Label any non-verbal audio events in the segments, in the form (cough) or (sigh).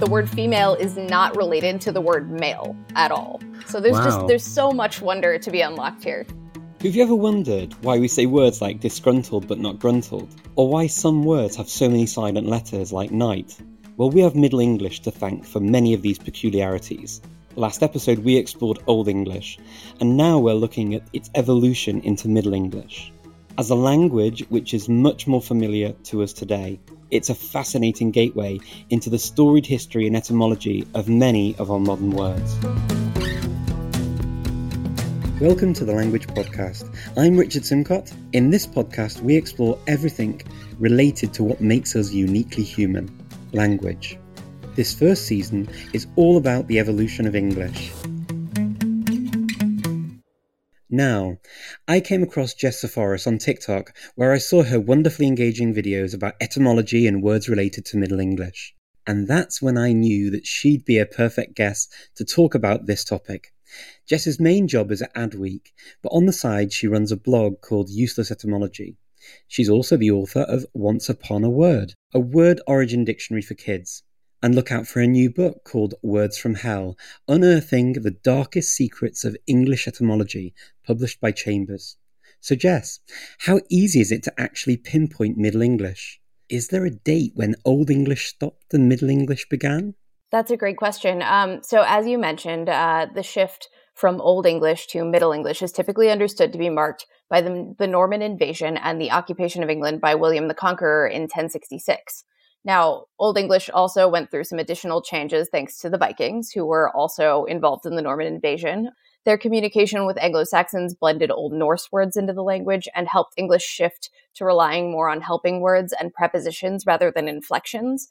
the word female is not related to the word male at all. So there's Wow. just there's so much wonder to be unlocked here. Have you ever wondered why we say words like disgruntled but not gruntled? Or why some words have so many silent letters like night? Well, we have Middle English to thank for many of these peculiarities. Last episode we explored Old English, and now we're looking at its evolution into Middle English. As a language which is much more familiar to us today, it's a fascinating gateway into the storied history and etymology of many of our modern words. Welcome to the Language Podcast. I'm Richard Simcott. In this podcast, we explore everything related to what makes us uniquely human language. This first season is all about the evolution of English. Now, I came across Jess Zafarris on TikTok where I saw her wonderfully engaging videos about etymology and words related to Middle English. And that's when I knew that she'd be a perfect guest to talk about this topic. Jess's main job is at Adweek, but on the side she runs a blog called Useless Etymology. She's also the author of Once Upon a Word, a word origin dictionary for kids. And look out for a new book called Words from Hell, unearthing the darkest secrets of English etymology, published by Chambers. So, Jess, how easy is it to actually pinpoint Middle English? Is there a date when Old English stopped and Middle English began? That's a great question. Um, so, as you mentioned, uh, the shift from Old English to Middle English is typically understood to be marked by the, the Norman invasion and the occupation of England by William the Conqueror in 1066. Now, Old English also went through some additional changes thanks to the Vikings, who were also involved in the Norman invasion. Their communication with Anglo Saxons blended Old Norse words into the language and helped English shift to relying more on helping words and prepositions rather than inflections.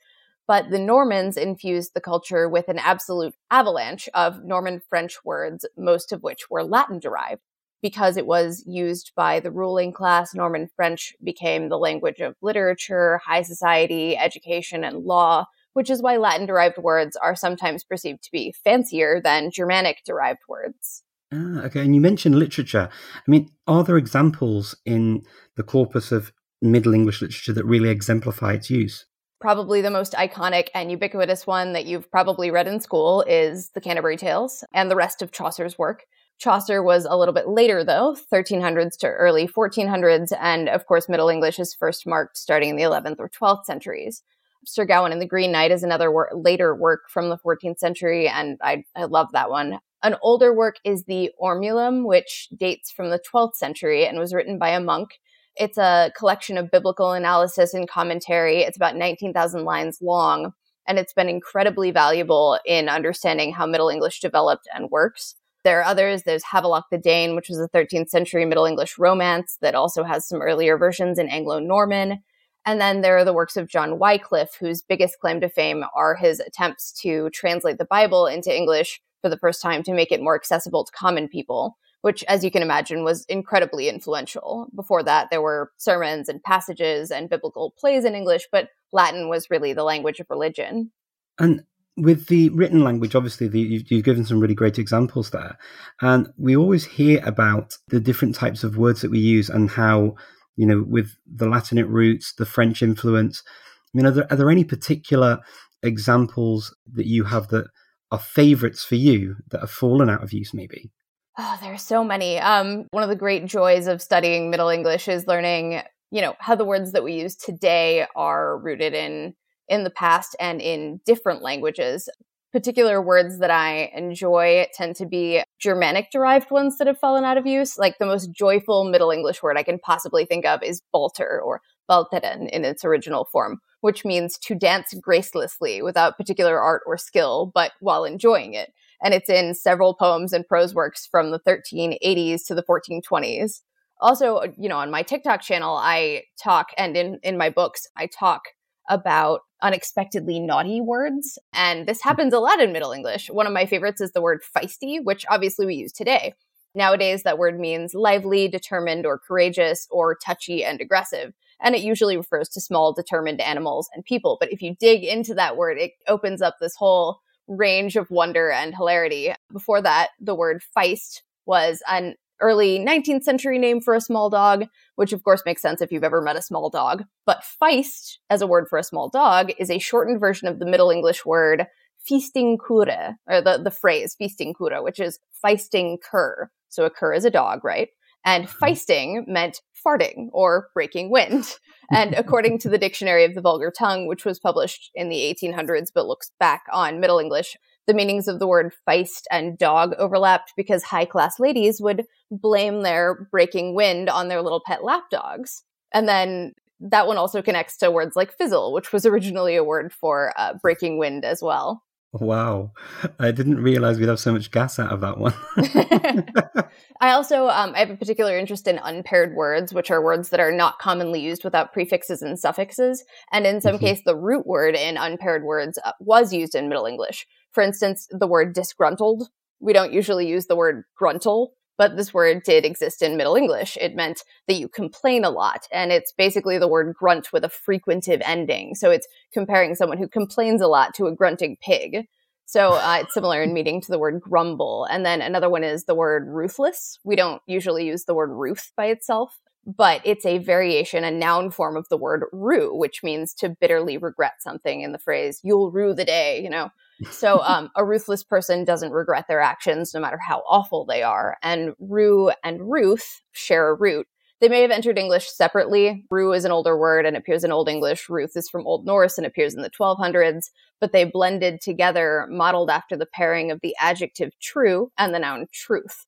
But the Normans infused the culture with an absolute avalanche of Norman French words, most of which were Latin derived. Because it was used by the ruling class, Norman French became the language of literature, high society, education, and law, which is why Latin derived words are sometimes perceived to be fancier than Germanic derived words. Ah, okay. And you mentioned literature. I mean, are there examples in the corpus of Middle English literature that really exemplify its use? Probably the most iconic and ubiquitous one that you've probably read in school is the Canterbury Tales and the rest of Chaucer's work. Chaucer was a little bit later, though, 1300s to early 1400s, and of course, Middle English is first marked starting in the 11th or 12th centuries. Sir Gawain and the Green Knight is another wor- later work from the 14th century, and I, I love that one. An older work is the Ormulum, which dates from the 12th century and was written by a monk. It's a collection of biblical analysis and commentary. It's about 19,000 lines long, and it's been incredibly valuable in understanding how Middle English developed and works. There are others. There's Havelok the Dane, which was a 13th century Middle English romance that also has some earlier versions in Anglo Norman. And then there are the works of John Wycliffe, whose biggest claim to fame are his attempts to translate the Bible into English for the first time to make it more accessible to common people, which, as you can imagine, was incredibly influential. Before that, there were sermons and passages and biblical plays in English, but Latin was really the language of religion. And with the written language, obviously, the, you've, you've given some really great examples there. And we always hear about the different types of words that we use and how, you know, with the Latinate roots, the French influence. I mean, are there, are there any particular examples that you have that are favorites for you that have fallen out of use, maybe? Oh, there are so many. Um, one of the great joys of studying Middle English is learning, you know, how the words that we use today are rooted in in the past and in different languages. Particular words that I enjoy tend to be Germanic derived ones that have fallen out of use. Like the most joyful Middle English word I can possibly think of is balter or balteren in its original form, which means to dance gracelessly without particular art or skill, but while enjoying it. And it's in several poems and prose works from the 1380s to the 1420s. Also, you know, on my TikTok channel, I talk, and in, in my books, I talk about unexpectedly naughty words. And this happens a lot in Middle English. One of my favorites is the word feisty, which obviously we use today. Nowadays, that word means lively, determined, or courageous, or touchy and aggressive. And it usually refers to small, determined animals and people. But if you dig into that word, it opens up this whole range of wonder and hilarity. Before that, the word feist was an early 19th century name for a small dog, which of course makes sense if you've ever met a small dog. But feist, as a word for a small dog, is a shortened version of the Middle English word feasting kure, or the, the phrase feasting kure, which is feisting cur. So a cur is a dog, right? And mm-hmm. feisting meant farting or breaking wind. (laughs) And according to the Dictionary of the Vulgar Tongue, which was published in the 1800s but looks back on Middle English, the meanings of the word feist and dog overlapped because high class ladies would blame their breaking wind on their little pet lap dogs. And then that one also connects to words like fizzle, which was originally a word for uh, breaking wind as well. Wow. I didn't realize we'd have so much gas out of that one. (laughs) I also um, I have a particular interest in unpaired words, which are words that are not commonly used without prefixes and suffixes. And in some mm-hmm. case, the root word in unpaired words uh, was used in Middle English. For instance, the word disgruntled. We don't usually use the word gruntle but this word did exist in Middle English. It meant that you complain a lot, and it's basically the word grunt with a frequentive ending. So it's comparing someone who complains a lot to a grunting pig. So uh, it's similar in meaning to the word grumble. And then another one is the word ruthless. We don't usually use the word ruth by itself, but it's a variation, a noun form of the word rue, which means to bitterly regret something in the phrase, you'll rue the day, you know. So um, a ruthless person doesn't regret their actions no matter how awful they are. And rue and ruth share a root. They may have entered English separately. Rue is an older word and appears in Old English. Ruth is from Old Norse and appears in the 1200s, but they blended together, modeled after the pairing of the adjective true and the noun truth.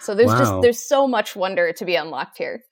So there's wow. just there's so much wonder to be unlocked here.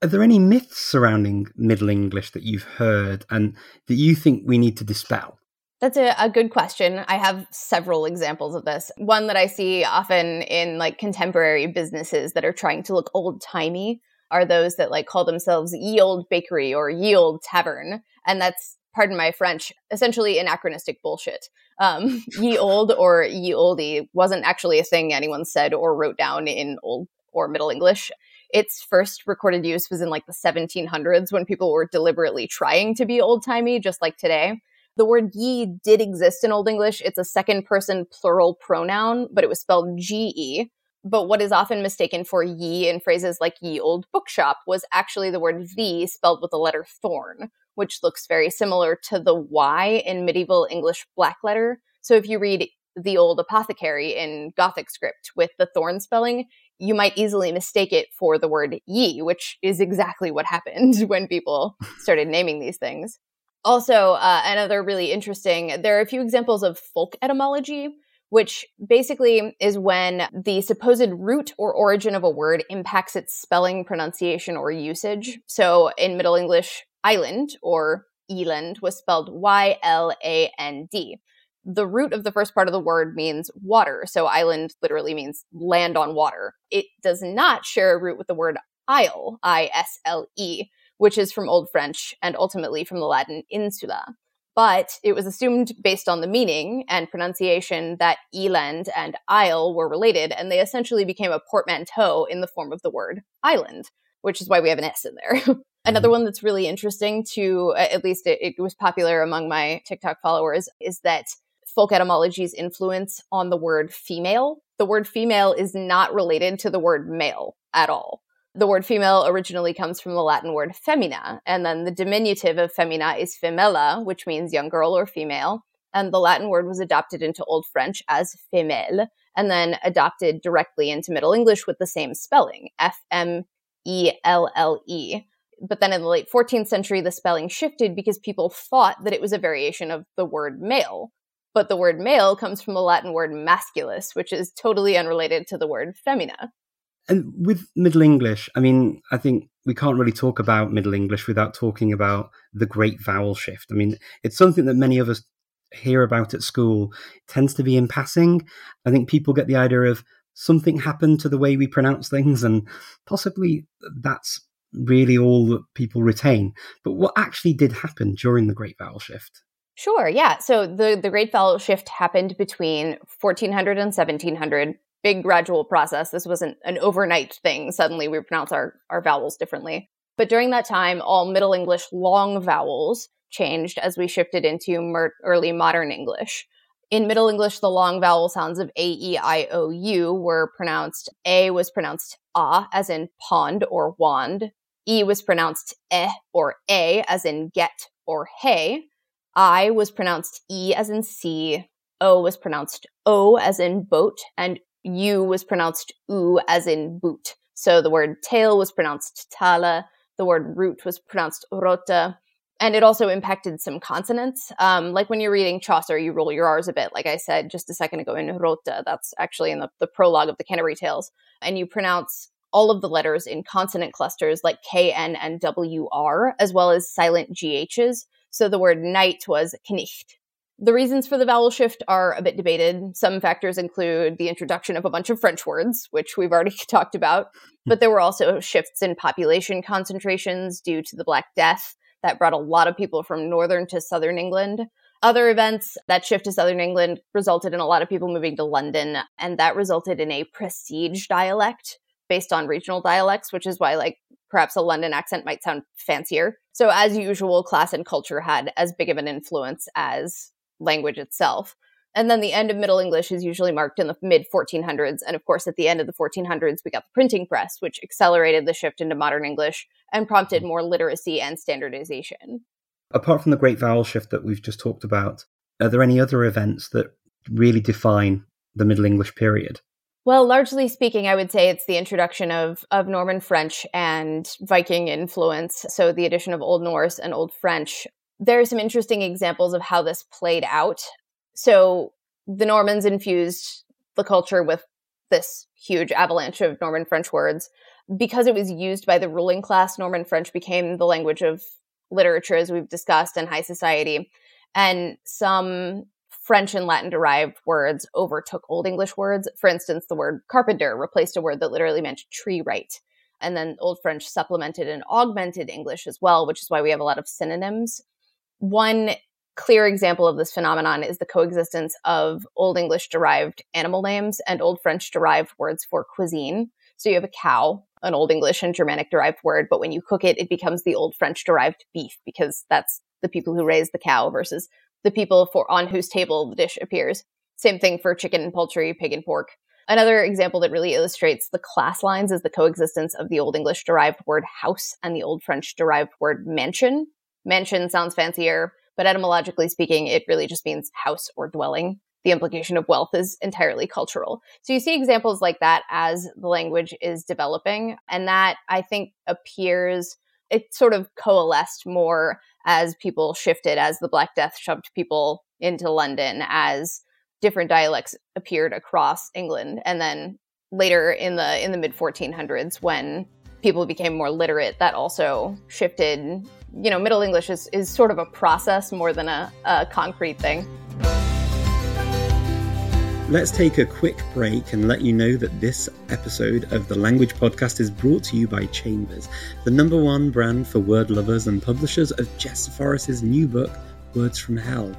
Are there any myths surrounding Middle English that you've heard and that you think we need to dispel? That's a, a, good question. I have several examples of this. One that I see often in like contemporary businesses that are trying to look old timey are those that like call themselves ye old bakery or ye old tavern. And that's, pardon my French, essentially anachronistic bullshit. Um, (laughs) ye old or ye oldie wasn't actually a thing anyone said or wrote down in old or middle English. Its first recorded use was in like the 1700s when people were deliberately trying to be old timey, just like today. The word ye did exist in Old English. It's a second person plural pronoun, but it was spelled G-E. But what is often mistaken for ye in phrases like ye old bookshop was actually the word the spelled with the letter thorn, which looks very similar to the Y in medieval English black letter. So if you read the old apothecary in Gothic script with the thorn spelling, you might easily mistake it for the word ye, which is exactly what happened (laughs) when people started naming these things. Also, uh, another really interesting, there are a few examples of folk etymology, which basically is when the supposed root or origin of a word impacts its spelling, pronunciation, or usage. So in Middle English, island or eland was spelled Y L A N D. The root of the first part of the word means water. So island literally means land on water. It does not share a root with the word isle, I S L E, which is from Old French and ultimately from the Latin insula. But it was assumed based on the meaning and pronunciation that eland and isle were related, and they essentially became a portmanteau in the form of the word island, which is why we have an S in there. (laughs) Another mm-hmm. one that's really interesting to, at least it, it was popular among my TikTok followers, is that folk etymology's influence on the word female. The word female is not related to the word male at all. The word female originally comes from the Latin word femina, and then the diminutive of femina is femella, which means young girl or female. And the Latin word was adopted into Old French as femelle, and then adopted directly into Middle English with the same spelling, F M E L L E. But then in the late 14th century, the spelling shifted because people thought that it was a variation of the word male. But the word male comes from the Latin word masculus, which is totally unrelated to the word femina. And with Middle English, I mean, I think we can't really talk about Middle English without talking about the great vowel shift. I mean, it's something that many of us hear about at school. It tends to be in passing. I think people get the idea of something happened to the way we pronounce things, and possibly that's really all that people retain. But what actually did happen during the Great Vowel Shift? Sure, yeah. So the, the Great Vowel Shift happened between 1400 and 1700 big gradual process. This wasn't an overnight thing. Suddenly we pronounce our, our vowels differently. But during that time, all Middle English long vowels changed as we shifted into mer- early modern English. In Middle English, the long vowel sounds of A, E, I, O, U were pronounced, A was pronounced A, as in pond or wand. E was pronounced eh or A, as in get or hay. I was pronounced E, as in see. O was pronounced O as in boat, and U was pronounced U as in boot. So the word tail was pronounced tala, the word root was pronounced rota, and it also impacted some consonants. Um, like when you're reading Chaucer, you roll your R's a bit, like I said just a second ago in Rota. That's actually in the, the prologue of the Canterbury Tales. And you pronounce all of the letters in consonant clusters like K, N, and W, R, as well as silent GHs. So the word night was knicht. The reasons for the vowel shift are a bit debated. Some factors include the introduction of a bunch of French words, which we've already (laughs) talked about, hmm. but there were also shifts in population concentrations due to the Black Death that brought a lot of people from northern to southern England. Other events that shift to southern England resulted in a lot of people moving to London, and that resulted in a prestige dialect based on regional dialects, which is why, like, perhaps a London accent might sound fancier. So, as usual, class and culture had as big of an influence as language itself. And then the end of Middle English is usually marked in the mid 1400s. And of course, at the end of the 1400s, we got the printing press, which accelerated the shift into modern English and prompted more literacy and standardization. Apart from the great vowel shift that we've just talked about, are there any other events that really define the Middle English period? Well, largely speaking, I would say it's the introduction of, of Norman French and Viking influence. So the addition of Old Norse and Old French. There are some interesting examples of how this played out. So the Normans infused the culture with this huge avalanche of Norman French words. Because it was used by the ruling class, Norman French became the language of literature, as we've discussed, in high society. And some French and Latin derived words overtook Old English words. For instance, the word carpenter replaced a word that literally meant tree right. And then Old French supplemented and augmented English as well, which is why we have a lot of synonyms. One clear example of this phenomenon is the coexistence of Old English derived animal names and Old French derived words for cuisine. So you have a cow, an Old English and Germanic derived word, but when you cook it, it becomes the Old French derived beef because that's the people who raise the cow versus the people for on whose table the dish appears. Same thing for chicken and poultry, pig and pork. Another example that really illustrates the class lines is the coexistence of the Old English derived word house and the Old French derived word mansion. Mansion sounds fancier, but etymologically speaking, it really just means house or dwelling. The implication of wealth is entirely cultural. So you see examples like that as the language is developing. And that I think appears, it sort of coalesced more as people shifted, as the Black Death shoved people into London, as different dialects appeared across England. And then later in the in the mid 1400s when people became more literate that also shifted you know, Middle English is, is sort of a process more than a, a concrete thing. Let's take a quick break and let you know that this episode of the Language Podcast is brought to you by Chambers, the number one brand for word lovers and publishers of Jess Zafarris's new book, Words from Hell.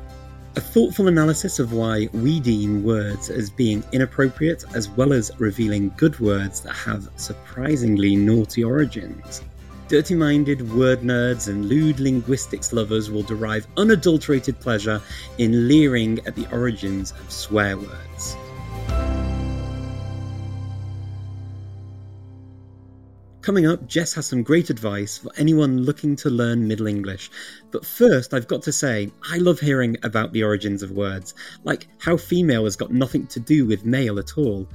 A thoughtful analysis of why we deem words as being inappropriate, as well as revealing good words that have surprisingly naughty origins. Dirty minded word nerds and lewd linguistics lovers will derive unadulterated pleasure in leering at the origins of swear words. Coming up, Jess has some great advice for anyone looking to learn Middle English. But first, I've got to say, I love hearing about the origins of words, like how female has got nothing to do with male at all.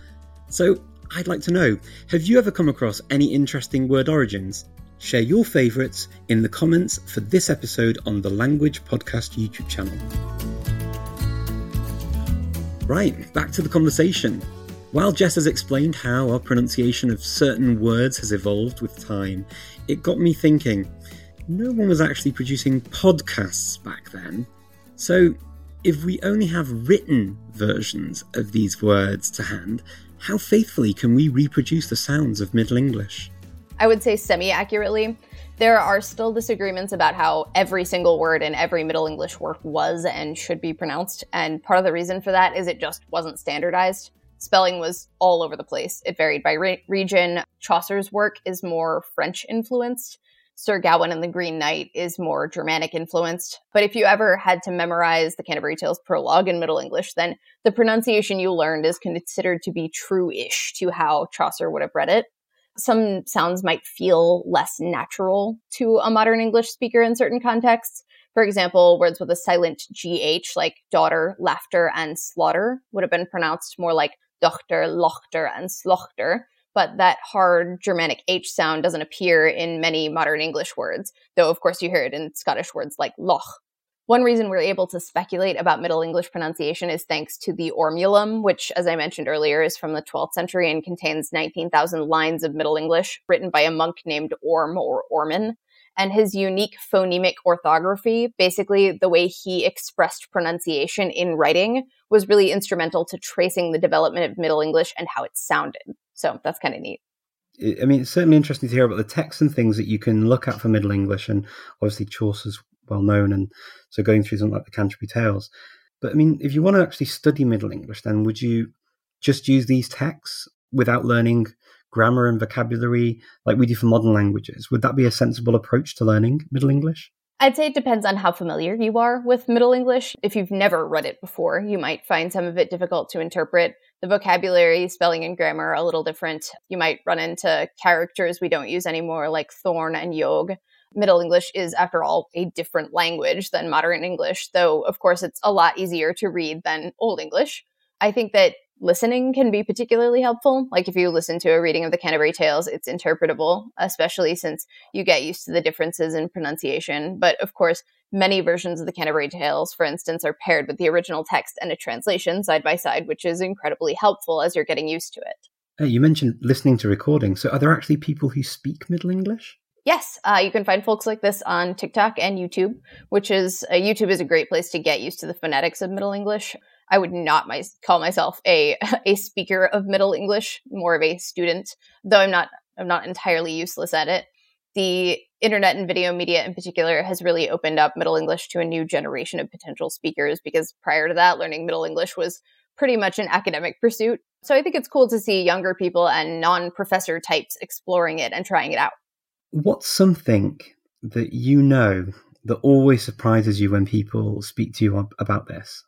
So, I'd like to know have you ever come across any interesting word origins? Share your favourites in the comments for this episode on the Language Podcast YouTube channel. Right, back to the conversation. While Jess has explained how our pronunciation of certain words has evolved with time, it got me thinking no one was actually producing podcasts back then. So, if we only have written versions of these words to hand, how faithfully can we reproduce the sounds of Middle English? I would say semi accurately. There are still disagreements about how every single word in every Middle English work was and should be pronounced. And part of the reason for that is it just wasn't standardized. Spelling was all over the place. It varied by re- region. Chaucer's work is more French influenced. Sir Gawain and the Green Knight is more Germanic influenced. But if you ever had to memorize the Canterbury Tales prologue in Middle English, then the pronunciation you learned is considered to be true ish to how Chaucer would have read it some sounds might feel less natural to a modern English speaker in certain contexts. For example, words with a silent GH like daughter, laughter, and slaughter would have been pronounced more like dochter, lochter, and slochter. But that hard Germanic H sound doesn't appear in many modern English words, though of course you hear it in Scottish words like loch. One reason we're able to speculate about Middle English pronunciation is thanks to the Ormulum, which, as I mentioned earlier, is from the 12th century and contains 19,000 lines of Middle English written by a monk named Orm or Ormin and his unique phonemic orthography, basically the way he expressed pronunciation in writing, was really instrumental to tracing the development of Middle English and how it sounded. So that's kind of neat. I mean, it's certainly interesting to hear about the texts and things that you can look at for Middle English, and obviously Chaucer's well known, and so going through something like the Canterbury Tales. But I mean, if you want to actually study Middle English, then would you just use these texts without learning grammar and vocabulary like we do for modern languages. Would that be a sensible approach to learning Middle English? I'd say it depends on how familiar you are with Middle English. If you've never read it before, you might find some of it difficult to interpret. The vocabulary, spelling, and grammar are a little different. You might run into characters we don't use anymore, like thorn and yogh. Middle English is, after all, a different language than modern English, though, of course, it's a lot easier to read than Old English. I think that listening can be particularly helpful. Like if you listen to a reading of the Canterbury Tales, it's interpretable, especially since you get used to the differences in pronunciation. But of course, many versions of the Canterbury Tales, for instance, are paired with the original text and a translation side by side, which is incredibly helpful as you're getting used to it. Hey, you mentioned listening to recordings. So are there actually people who speak Middle English? Yes, uh, you can find folks like this on TikTok and YouTube, which is uh, YouTube is a great place to get used to the phonetics of Middle English. I would not my, call myself a (laughs) a speaker of Middle English, more of a student, though I'm not I'm not entirely useless at it. The internet and video media in particular has really opened up Middle English to a new generation of potential speakers because prior to that, learning Middle English was pretty much an academic pursuit. So I think it's cool to see younger people and non professor types exploring it and trying it out. What's something that you know that always surprises you when people speak to you about this?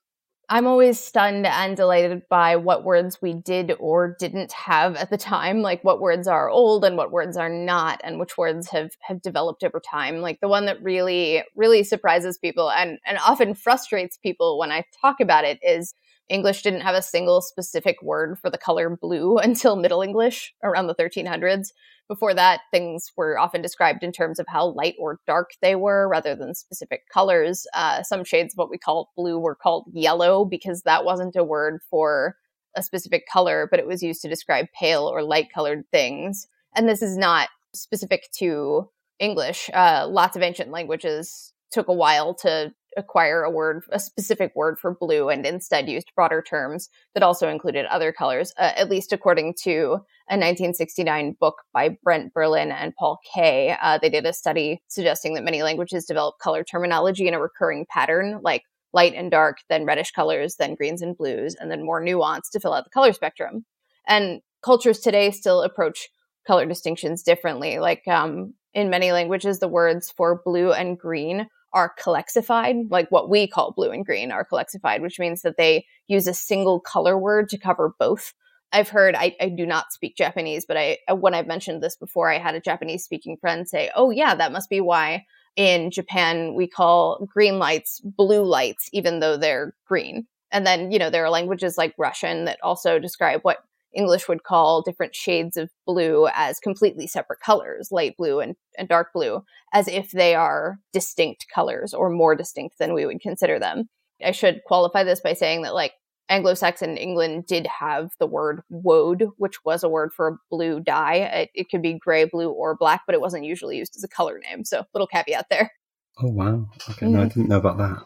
I'm always stunned and delighted by what words we did or didn't have at the time, like what words are old and what words are not, and which words have have developed over time. Like the one that really, really surprises people and, and often frustrates people when I talk about it is English didn't have a single specific word for the color blue (laughs) until Middle English around the 1300s. Before that, things were often described in terms of how light or dark they were rather than specific colors. Uh, some shades of what we call blue were called yellow because that wasn't a word for a specific color, but it was used to describe pale or light colored things. And this is not specific to English. Uh, lots of ancient languages took a while to acquire a word, a specific word for blue, and instead used broader terms that also included other colors, uh, at least according to a 1969 book by Brent Berlin and Paul Kay. Uh, they did a study suggesting that many languages develop color terminology in a recurring pattern, like light and dark, then reddish colors, then greens and blues, and then more nuance to fill out the color spectrum. And cultures today still approach color distinctions differently. Like um, in many languages, the words for blue and green are colexified, like what we call blue and green are colexified, which means that they use a single color word to cover both. I've heard, I, I do not speak Japanese, but I, uh, when I've mentioned this before, I had a Japanese speaking friend say, oh, yeah, that must be why in Japan we call green lights blue lights, even though they're green. And then, you know, there are languages like Russian that also describe what English would call different shades of blue as completely separate colors, light blue and, and dark blue, as if they are distinct colors or more distinct than we would consider them. I should qualify this by saying that, like, Anglo Saxon England did have the word woad, which was a word for a blue dye. It, it could be gray, blue, or black, but it wasn't usually used as a color name. So, little caveat there. Oh, wow. Okay, mm. no, I didn't know about that.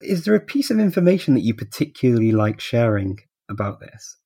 Is there a piece of information that you particularly like sharing about this?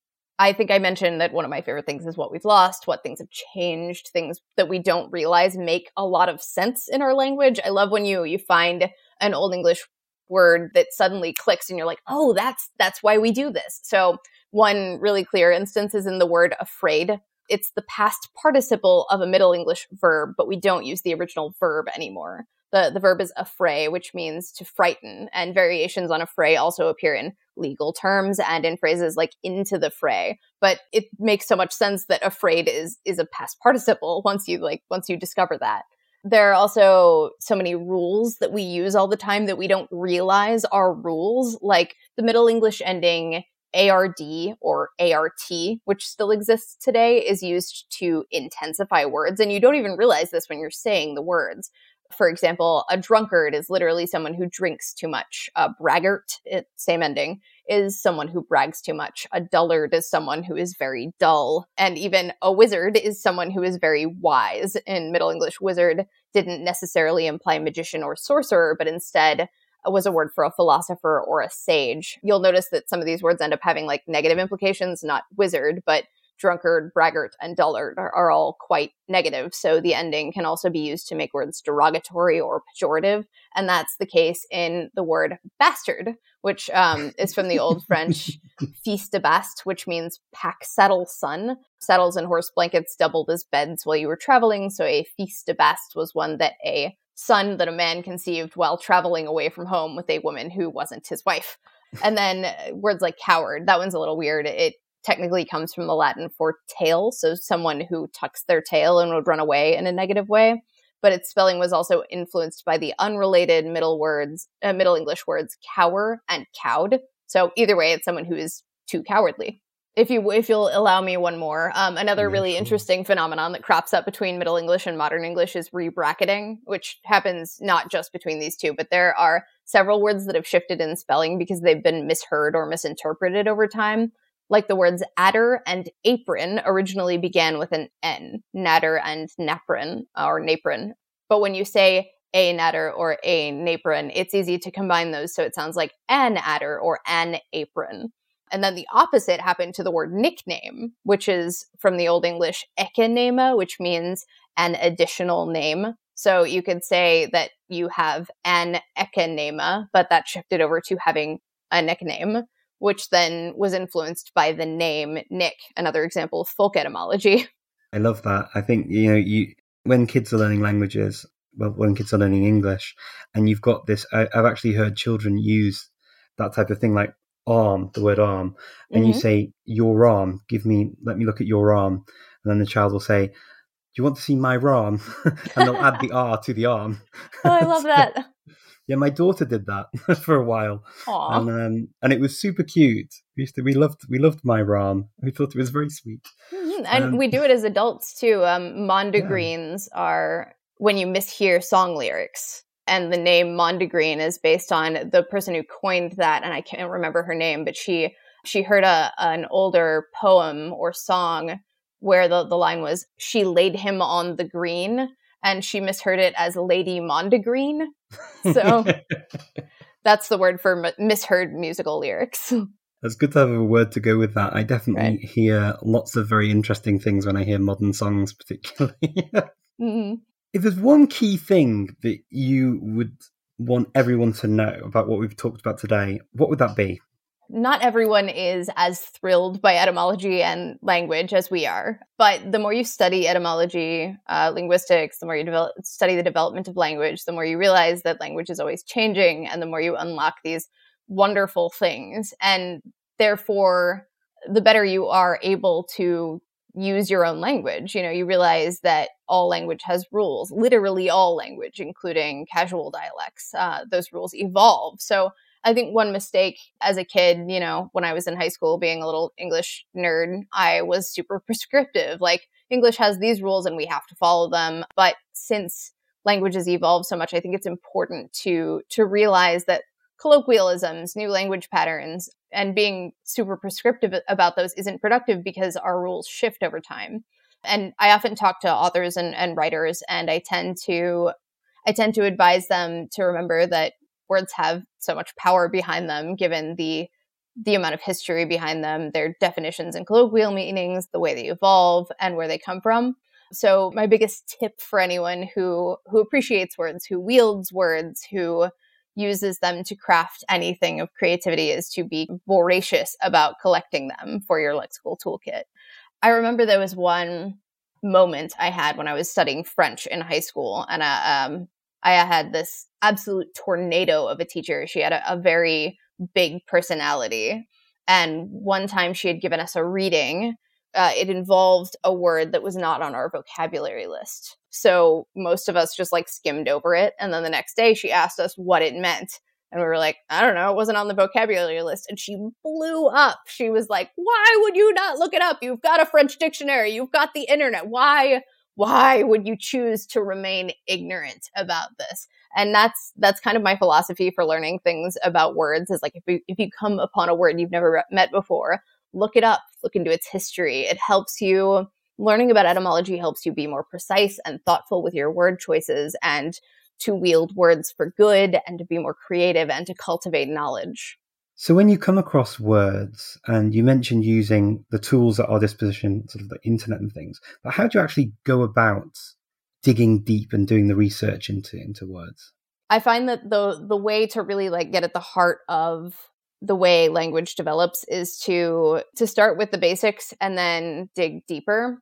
I think I mentioned that one of my favorite things is what we've lost, what things have changed, things that we don't realize make a lot of sense in our language. I love when you you find an old English word that suddenly clicks and you're like, "Oh, that's that's why we do this." So, one really clear instance is in the word afraid. It's the past participle of a Middle English verb, but we don't use the original verb anymore. The, the verb is affray, which means to frighten, and variations on affray also appear in legal terms and in phrases like into the fray. But it makes so much sense that afraid is is a past participle (laughs) once you like once you discover that. There are also so many rules that we use all the time that we don't realize are rules, like the Middle English ending ARD or ART, which still exists today, is used to intensify words. And you don't even realize this when you're saying the words. For example, a drunkard is literally someone who drinks too much. A braggart, it, same ending, is someone who brags too much. A dullard is someone who is very dull. And even a wizard is someone who is very wise. In Middle English, wizard didn't necessarily imply magician or sorcerer, but instead uh, was a word for a philosopher or a sage. You'll notice that some of these words end up having like negative implications, not wizard, but drunkard, braggart, and dullard are, are, all quite negative. So the ending can also be used to make words derogatory or pejorative. And that's the case in the word bastard, which um, is from the Old (laughs) French fils de bast, which means pack saddle son. Saddles and horse blankets doubled as beds while you were traveling. So a fils de bast was one that a son that a man conceived while traveling away from home with a woman who wasn't his wife. And then uh, words like coward, that one's a little weird. It technically comes from the Latin for tail, so someone who tucks their tail and would run away in a negative way. But its spelling was also influenced by the unrelated Middle words, uh, Middle English words cower and cowed. So either way, it's someone who is too cowardly if you if you'll allow me one more um, another yeah, really sure. interesting phenomenon that crops up between middle english and modern english is rebracketing which happens not just between these two but there are several words that have shifted in spelling because they've been misheard or misinterpreted over time like the words adder and apron originally began with an n natter and napron or napron. But when you say a natter or a napron it's easy to combine those so it sounds like an adder or an apron. And then the opposite happened to the word nickname, which is from the Old English ekenema, which means an additional name. So you could say that you have an ekenema, but that shifted over to having a nickname, which then was influenced by the name Nick, another example of folk etymology. (laughs) I love that. I think, you know, you when kids are learning languages, well, when kids are learning English, and you've got this, I, I've actually heard children use that type of thing like arm, the word arm, and mm-hmm. you say your arm, give me, let me look at your arm, and then the child will say, "Do you want to see my arm?" (laughs) and they'll add the R to the arm. Oh, I (laughs) love so, that. Yeah, my daughter did that (laughs) for a while, Aww. and um, and it was super cute. We used to, we loved, we loved my ram. We thought it was very sweet, mm-hmm. and um, we do it as adults too. Um, mondegreens yeah. are when you mishear song lyrics and the name Mondegreen is based on the person who coined that, and I can't remember her name, but she she heard a an older poem or song where the, the line was she laid him on the green and she misheard it as lady mondegreen so (laughs) that's the word for m- misheard musical lyrics it's good to have a word to go with that i definitely right. hear lots of very interesting things when i hear modern songs particularly (laughs) mm-hmm. If there's one key thing that you would want everyone to know about what we've talked about today, what would that be? Not everyone is as thrilled by etymology and language as we are, but the more you study etymology, uh, linguistics, the more you develop, study the development of language, the more you realize that language is always changing, and the more you unlock these wonderful things. And therefore, the better you are able to use your own language. You know, you realize that all language has rules, literally all language, including casual dialects. Uh, those rules evolve. So I think one mistake as a kid, you know, when I was in high school being a little English nerd, I was super (laughs) prescriptive. Like, English has these rules and we have to follow them. But since languages evolve so much, I think it's important to to realize that colloquialisms, new language patterns, and being super prescriptive about those isn't productive because our rules shift over time. And I often talk to authors and, and writers, and I tend to I tend to advise them to remember that words have so much power behind them, given the the amount of history behind them, their definitions and colloquial meanings, the way they evolve, and where they come from. So my biggest tip for anyone who who appreciates words, who wields words, who uses them to craft anything of creativity is to be voracious about collecting them for your lexical toolkit. I remember there was one moment I had when I was studying French in high school, and I, um, I had this absolute tornado of a teacher. She had a, a very big personality. And one time she had given us a reading uh, it involved a word that was not on our vocabulary list. So most of us just like skimmed over it. And then the next day she asked us what it meant. And we were like, I don't know, it wasn't on the vocabulary list. And she blew up. She was like, Why would you not look it up? You've got a French dictionary, you've got the internet. Why? Why would you choose to remain ignorant about this? And that's that's kind of my philosophy for learning things about words is like if you if you come upon a word you've never met before, look it up, look into its history. It helps you learning about etymology helps you be more precise and thoughtful with your word choices and to wield words for good and to be more creative and to cultivate knowledge. So, when you come across words, and you mentioned using the tools at our disposition, sort of the internet and things, but how do you actually go about digging deep and doing the research into into words? I find that the the way to really like get at the heart of the way language develops is to to start with the basics and then dig deeper.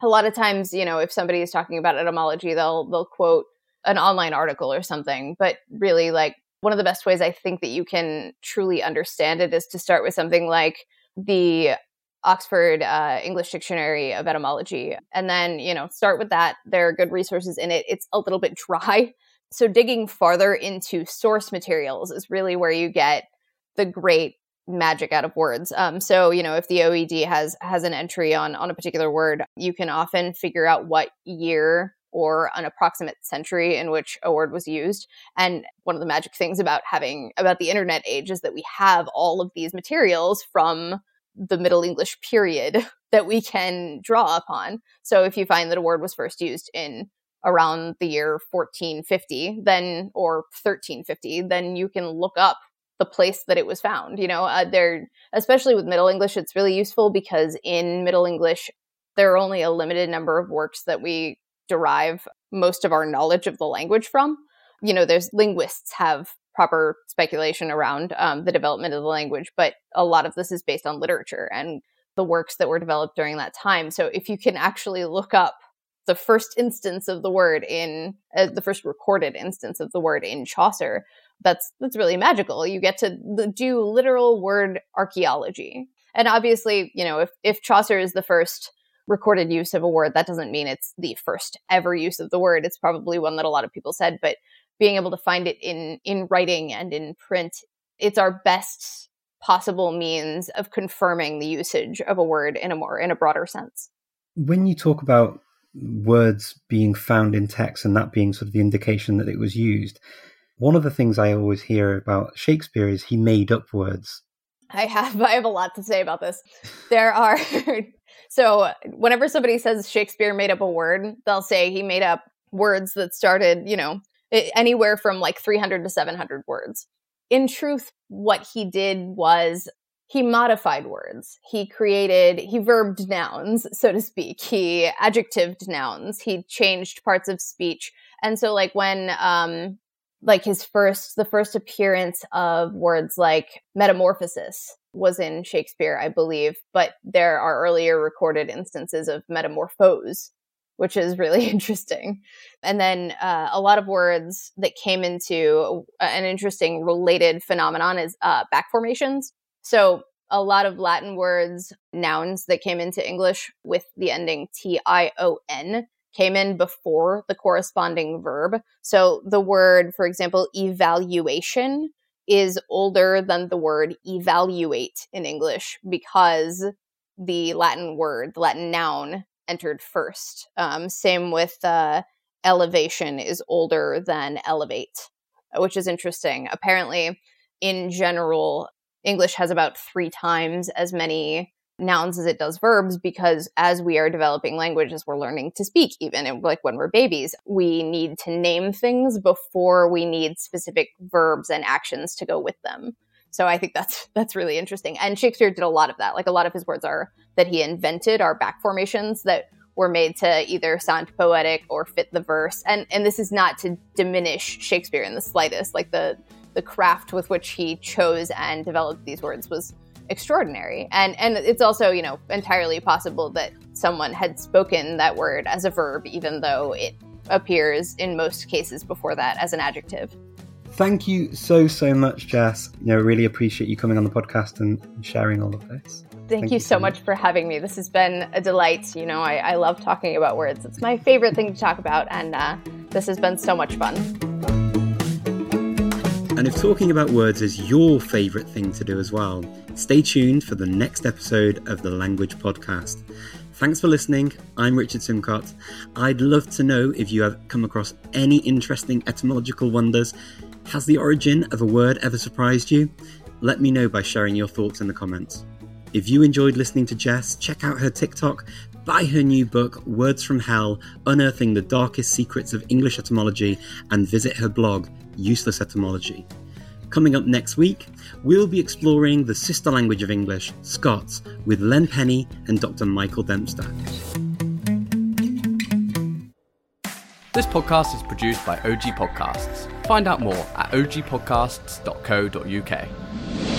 A lot of times, you know, if somebody is talking about etymology, they'll they'll quote an online article or something, but really like one of the best ways I think that you can truly understand it is to start with something like the Oxford uh, English Dictionary of Etymology, and then you know start with that. There are good resources in it. It's a little bit dry, so digging farther into source materials is really where you get the great magic out of words. Um, so you know, if the OED has has an entry on on a particular word, you can often figure out what year or an approximate century in which a word was used. And one of the magic things about having about the internet age is that we have all of these materials from the Middle English period (laughs) that we can draw upon. So if you find that a word was first used in around the year 1450 then or 1350 then you can look up the place that it was found. You know, uh, there, especially with Middle English, it's really useful because in Middle English, there are only a limited number of works that we derive most of our knowledge of the language from. You know, there's linguists have proper speculation around um, the development of the language, but a lot of this is based on literature and the works that were developed during that time. So if you can actually look up the first instance of the word in uh, the first recorded instance of the word in Chaucer, that's that's really magical. You get to do literal word archaeology. And obviously, you know, if if Chaucer is the first recorded use of a word, that doesn't mean it's the first ever use of the word. It's probably one that a lot of people said, but being able to find it in in writing and in print, it's our best possible means of confirming the usage of a word in a more in a broader sense. When you talk about words being found in text and that being sort of the indication that it was used, one of the things I always hear about Shakespeare is he made up words. I have I have a lot to say about this. There are (laughs) so whenever somebody says Shakespeare made up a word, they'll say he made up words that started, you know, anywhere from like 300 to 700 words. In truth, what he did was he modified words. He created, he verbed nouns, so to speak. He adjectived nouns. He changed parts of speech. And so like when um like his first the first appearance of words like metamorphosis was in Shakespeare, I believe, but there are earlier recorded instances of metamorphose, which is really (laughs) interesting. And then uh, a lot of words that came into an interesting related phenomenon is uh, back formations. So a lot of Latin words, nouns that came into English with the ending T I O N came in before the corresponding verb. So the word, for example, evaluation is older than the word evaluate in English because the Latin word, the Latin noun, entered first. Um, same with uh, elevation is older than elevate, which is interesting. Apparently, in general, English has about three times as many nouns as it does verbs because as we are developing languages we're learning to speak even and like when we're babies we need to name things before we need specific verbs and actions to go with them. So i think that's (laughs) that's really interesting. And shakespeare did a lot of that. Like a lot of his words are that he invented are back formations that were made to either sound poetic or fit the verse. And and this is not to diminish shakespeare in the slightest. Like the the craft with which he chose and developed these words was extraordinary. And and it's also, you know, entirely possible that someone had spoken that word as a verb even though it appears in most cases before that as an adjective. Thank you so so much, Jess. You know, really appreciate you coming on the podcast and sharing all of this. Thank, Thank you, you, so much for having me. This has been a delight. You know, I, I love talking about words. It's my favorite thing to talk about, and uh, this has been so much fun. And if talking about words is your favourite thing to do as well, stay tuned for the next episode of the Language Podcast. Thanks for listening. I'm Richard Simcott. I'd love to know if you have come across any interesting etymological wonders. Has the origin of a word ever surprised you? Let me know by sharing your thoughts in the comments. If you enjoyed listening to Jess, check out her TikTok, buy her new book, Words from Hell Unearthing the Darkest Secrets of English Etymology, and visit her blog, Useless Etymology. Coming up next week, we'll be exploring the sister language of English, Scots, with Len Pennie and Dr. Michael Dempster. This podcast is produced by OG Podcasts. Find out more at ogpodcasts.co.uk.